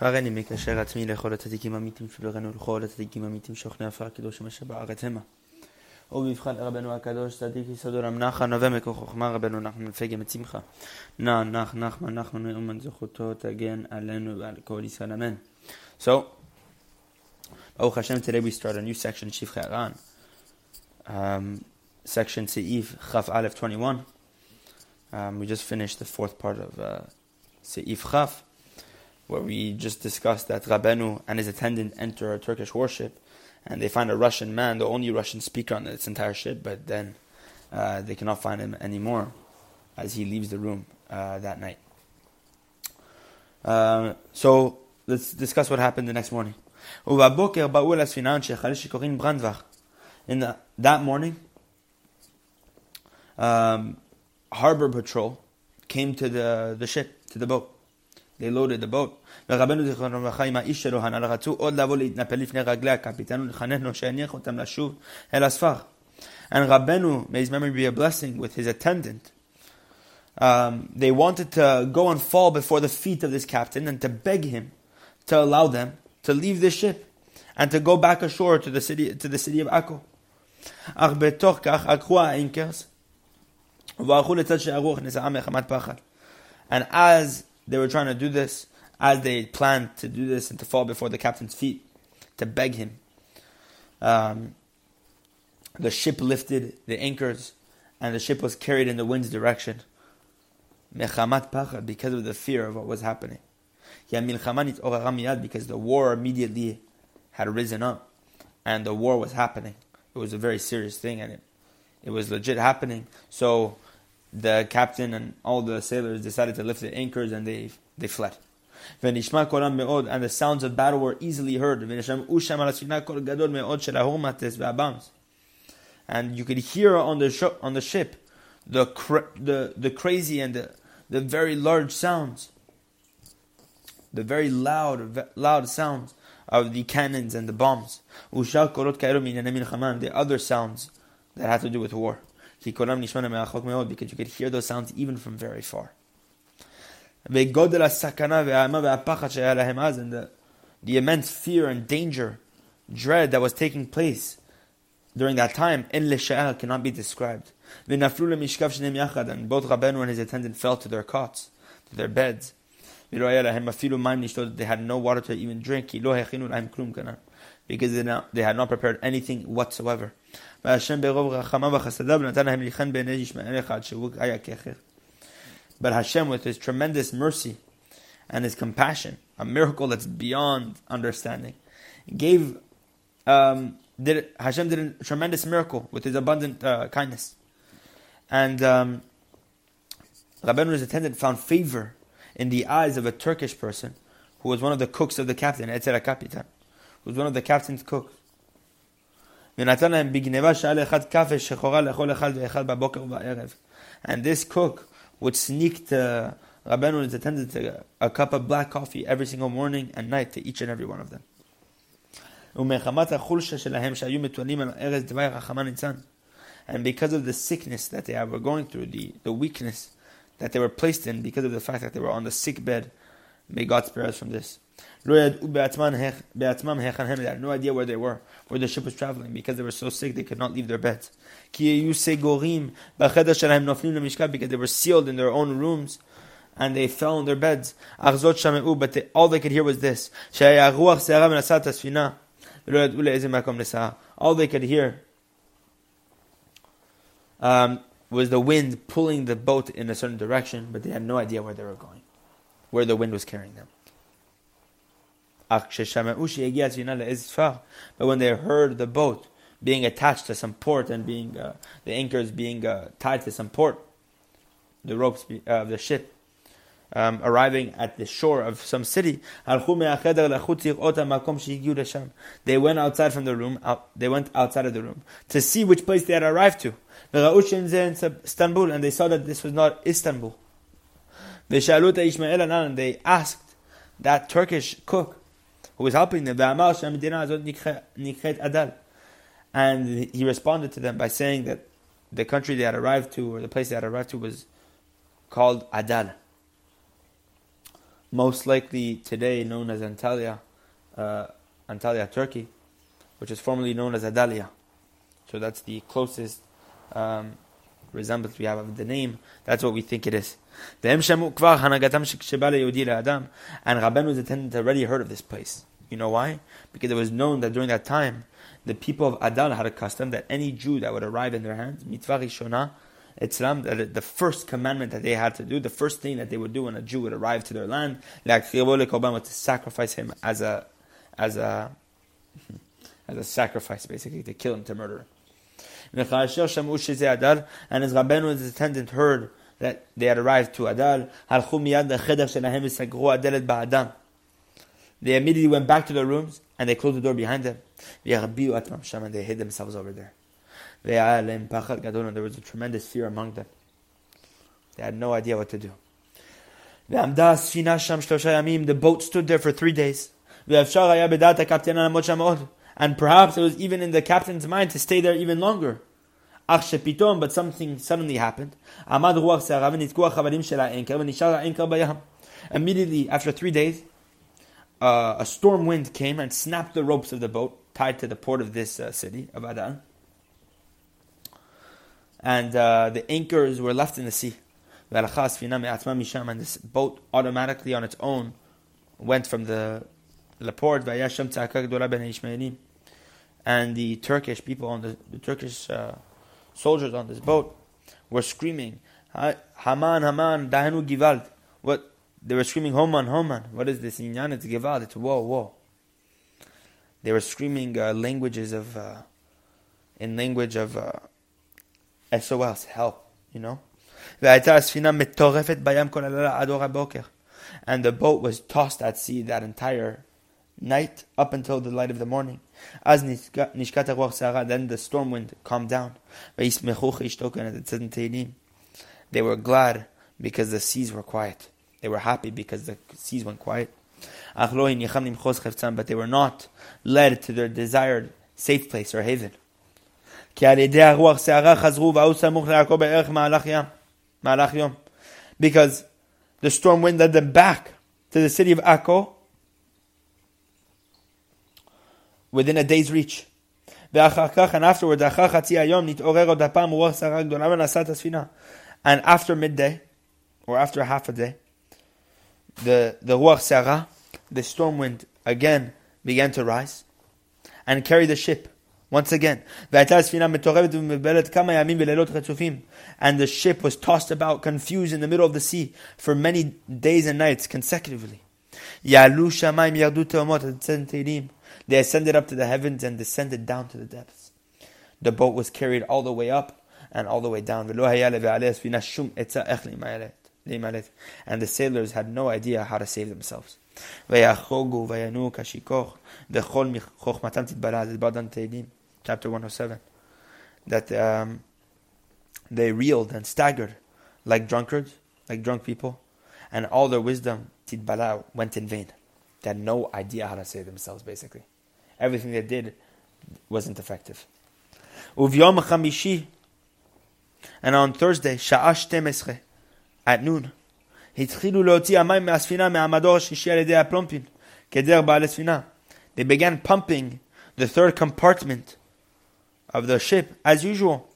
הרי אני מקשר עצמי לכל הצדיקים האמיתים שבראנו ולכל הצדיקים האמיתים שאוכלי עפר הקדושים אשר בארץ המה. ובבחן רבנו הקדוש צדיק יסוד עולם נחה נובע מכוח חוכמה רבנו נחמן מפגם את שמחה. נח נח נחמן נחמן נאומן זכותו תגן עלינו ועל כל ישראל אמן. So, ברוך השם, today we start a new section, Shivchei Haran. Um, section Seif Chaf Aleph 21. Um, we just finished the fourth part of uh, Seif Chaf where we just discussed that Rabenu and his attendant enter a Turkish warship, and they find a Russian man, the only Russian speaker on this entire ship, but then uh, they cannot find him anymore as he leaves the room uh, that night. Uh, so let's discuss what happened the next morning. In the, that morning, um, harbor patrol came to the, the ship, to the boat. They loaded the boat. ורבנו זיכרונו לברכה עם האיש שלו הנ"ל רצו עוד לבוא להתנפל לפני רגלי הקפיטן ולחנך לו שיניח אותם לשוב אל הספר. And Rabenu, may his memory be a blessing with his attendant, um, they wanted to go and fall before the feet of this captain and to beg him to allow them to leave the ship and to go back ashore to the city to the city of Akko. אך בתוך כך עקרו האנקרס וברחו לצד של הרוח נזעה מחמת פחד. And as they were trying to do this, as they planned to do this and to fall before the captain's feet, to beg him, um, the ship lifted the anchors and the ship was carried in the wind's direction. Mechamat pachad, because of the fear of what was happening. Because the war immediately had risen up and the war was happening. It was a very serious thing and it, it was legit happening. So the captain and all the sailors decided to lift the anchors and they, they fled. And the sounds of battle were easily heard. And you could hear on the, sh- on the ship the, cra- the, the crazy and the, the very large sounds, the very loud, loud sounds of the cannons and the bombs. The other sounds that had to do with war. Because you could hear those sounds even from very far. And the, the immense fear and danger, dread that was taking place during that time, in Lisha'al cannot be described. And both Rabenu and his attendant fell to their cots, to their beds. They had no water to even drink because they, not, they had not prepared anything whatsoever. But Hashem with his tremendous mercy and his compassion, a miracle that's beyond understanding, gave um, did Hashem did a tremendous miracle with his abundant uh, kindness, and um, Rabbenu's attendant found favor in the eyes of a Turkish person who was one of the cooks of the captain, Etzera Kapitan, was one of the captain's cooks. And this cook would sneak to Rabbeinu and his attendant a, a cup of black coffee every single morning and night to each and every one of them. And because of the sickness that they were going through, the, the weakness that they were placed in because of the fact that they were on the sick bed, may God spare us from this. No idea where they were, where the ship was traveling, because they were so sick they could not leave their beds. Because they were sealed in their own rooms and they fell in their beds. But they, all they could hear was this. All they could hear um, was the wind pulling the boat in a certain direction, but they had no idea where they were going, where the wind was carrying them. But when they heard the boat being attached to some port and being uh, the anchors being uh, tied to some port, the ropes of uh, the ship um, arriving at the shore of some city, they went outside from the room. Out, they went outside of the room to see which place they had arrived to. Istanbul, and they saw that this was not Istanbul. They asked that Turkish cook who was helping them. And he responded to them by saying that the country they had arrived to, or the place they had arrived to, was called Adal. most likely today known as Antalya, uh, Antalya, Turkey, which is formerly known as Adalia. So that's the closest um, resemblance we have of the name. That's what we think it is. And Rabbenu's attendant already heard of this place. You know why? Because it was known that during that time, the people of Adal had a custom that any Jew that would arrive in their hands, mitzvah rishona, Islam, that the first commandment that they had to do, the first thing that they would do when a Jew would arrive to their land, was to sacrifice him as a, as a, as a sacrifice, basically, to kill him, to murder him. And as Rabbeinu and his attendant heard that they had arrived to Adal, they immediately went back to their rooms and they closed the door behind them. And they hid themselves over there. And there was a tremendous fear among them. They had no idea what to do. The boat stood there for three days. And perhaps it was even in the captain's mind to stay there even longer. But something suddenly happened. Immediately after three days, uh, a storm wind came and snapped the ropes of the boat tied to the port of this uh, city of Adan. And uh, the anchors were left in the sea. And this boat automatically on its own went from the, the port and the Turkish people on the, the Turkish uh, soldiers on this boat were screaming, Haman, Haman, Dahanu Givald. What? They were screaming, Homan, Homan. What is this? Inyan, it's Givald. It's whoa, whoa. They were screaming uh, languages of, uh, in language of uh, SOS, help, you know. And the boat was tossed at sea that entire night up until the light of the morning. As nishkat ruach sarah, then the storm wind calmed down. They were glad because the seas were quiet. They were happy because the seas went quiet. But they were not led to their desired safe place or haven. Because the storm wind led them back to the city of Akko within a day's reach. And afterwards, and after midday, or after half a day, the, the Ruach Sarah, the storm wind, again began to rise and carry the ship once again. And the ship was tossed about, confused in the middle of the sea for many days and nights consecutively. They ascended up to the heavens and descended down to the depths. The boat was carried all the way up and all the way down. And the sailors had no idea how to save themselves. Chapter 107 That um, they reeled and staggered like drunkards, like drunk people, and all their wisdom went in vain. They had no idea how to save themselves, basically everything they did wasn't effective. Uvyom chamishi, and on Thursday, sha'ash temesre, at noon, התחילו להוציא המים מהספינה מהמדור השישי על ידי הפלומפין, כדרך בעל הספינה. They began pumping the third compartment of the ship, as usual,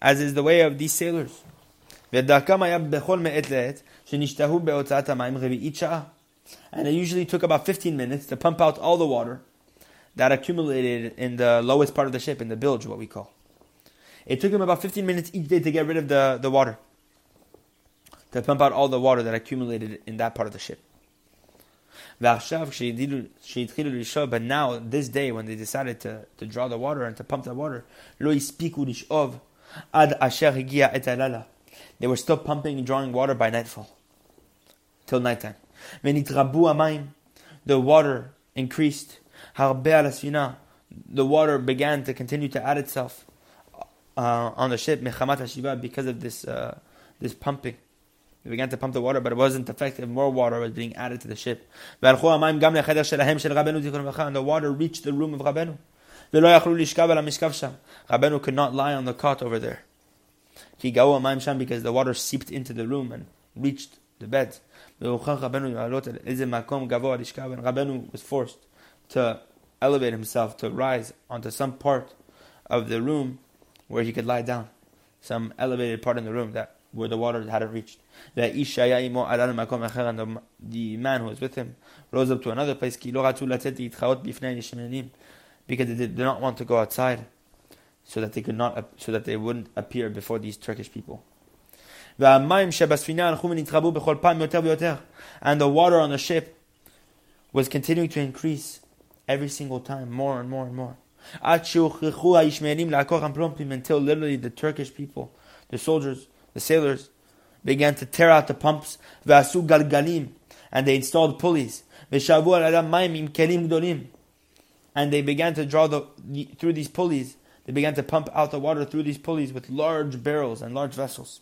as is the way of these sailors. ודרכם היה בכל מעת לעת, שנשתהו בהוצאת המים רביעית שעה and it usually took about 15 minutes to pump out all the water that accumulated in the lowest part of the ship, in the bilge, what we call. It took him about 15 minutes each day to get rid of the, the water, to pump out all the water that accumulated in that part of the ship. But now, this day, when they decided to, to draw the water and to pump the water, they were still pumping and drawing water by nightfall, till nighttime. The water increased. The water began to continue to add itself uh, on the ship because of this uh, this pumping. They began to pump the water, but it wasn't effective. More water was being added to the ship. And the water reached the room of Rabenu. Rabenu could not lie on the cot over there. Because the water seeped into the room and reached the beds. Rabbeinu was forced to elevate himself, to rise onto some part of the room where he could lie down, some elevated part in the room that where the water hadn't reached. The, man who was with him rose up to another place because they did not want to go outside so that they could not so that they wouldn't appear before these Turkish people. And the water on the ship was continuing to increase every single time, more and more and more. Until literally the Turkish people, the soldiers, the sailors, began to tear out the pumps, and they installed pulleys. And they began to draw the, through these pulleys, they began to pump out the water through these pulleys with large barrels and large vessels.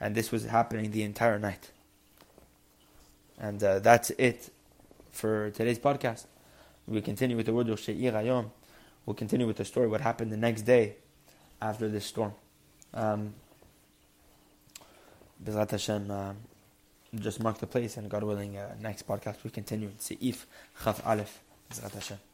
And this was happening the entire night. And uh, that's it for today's podcast. We continue with the word of Ayom. We'll continue with the story, what happened the next day after this storm. Um, Hashem, uh, just mark the place, and God willing, uh, next podcast we continue in Seif Chaf Aleph. Bezrat Hashem.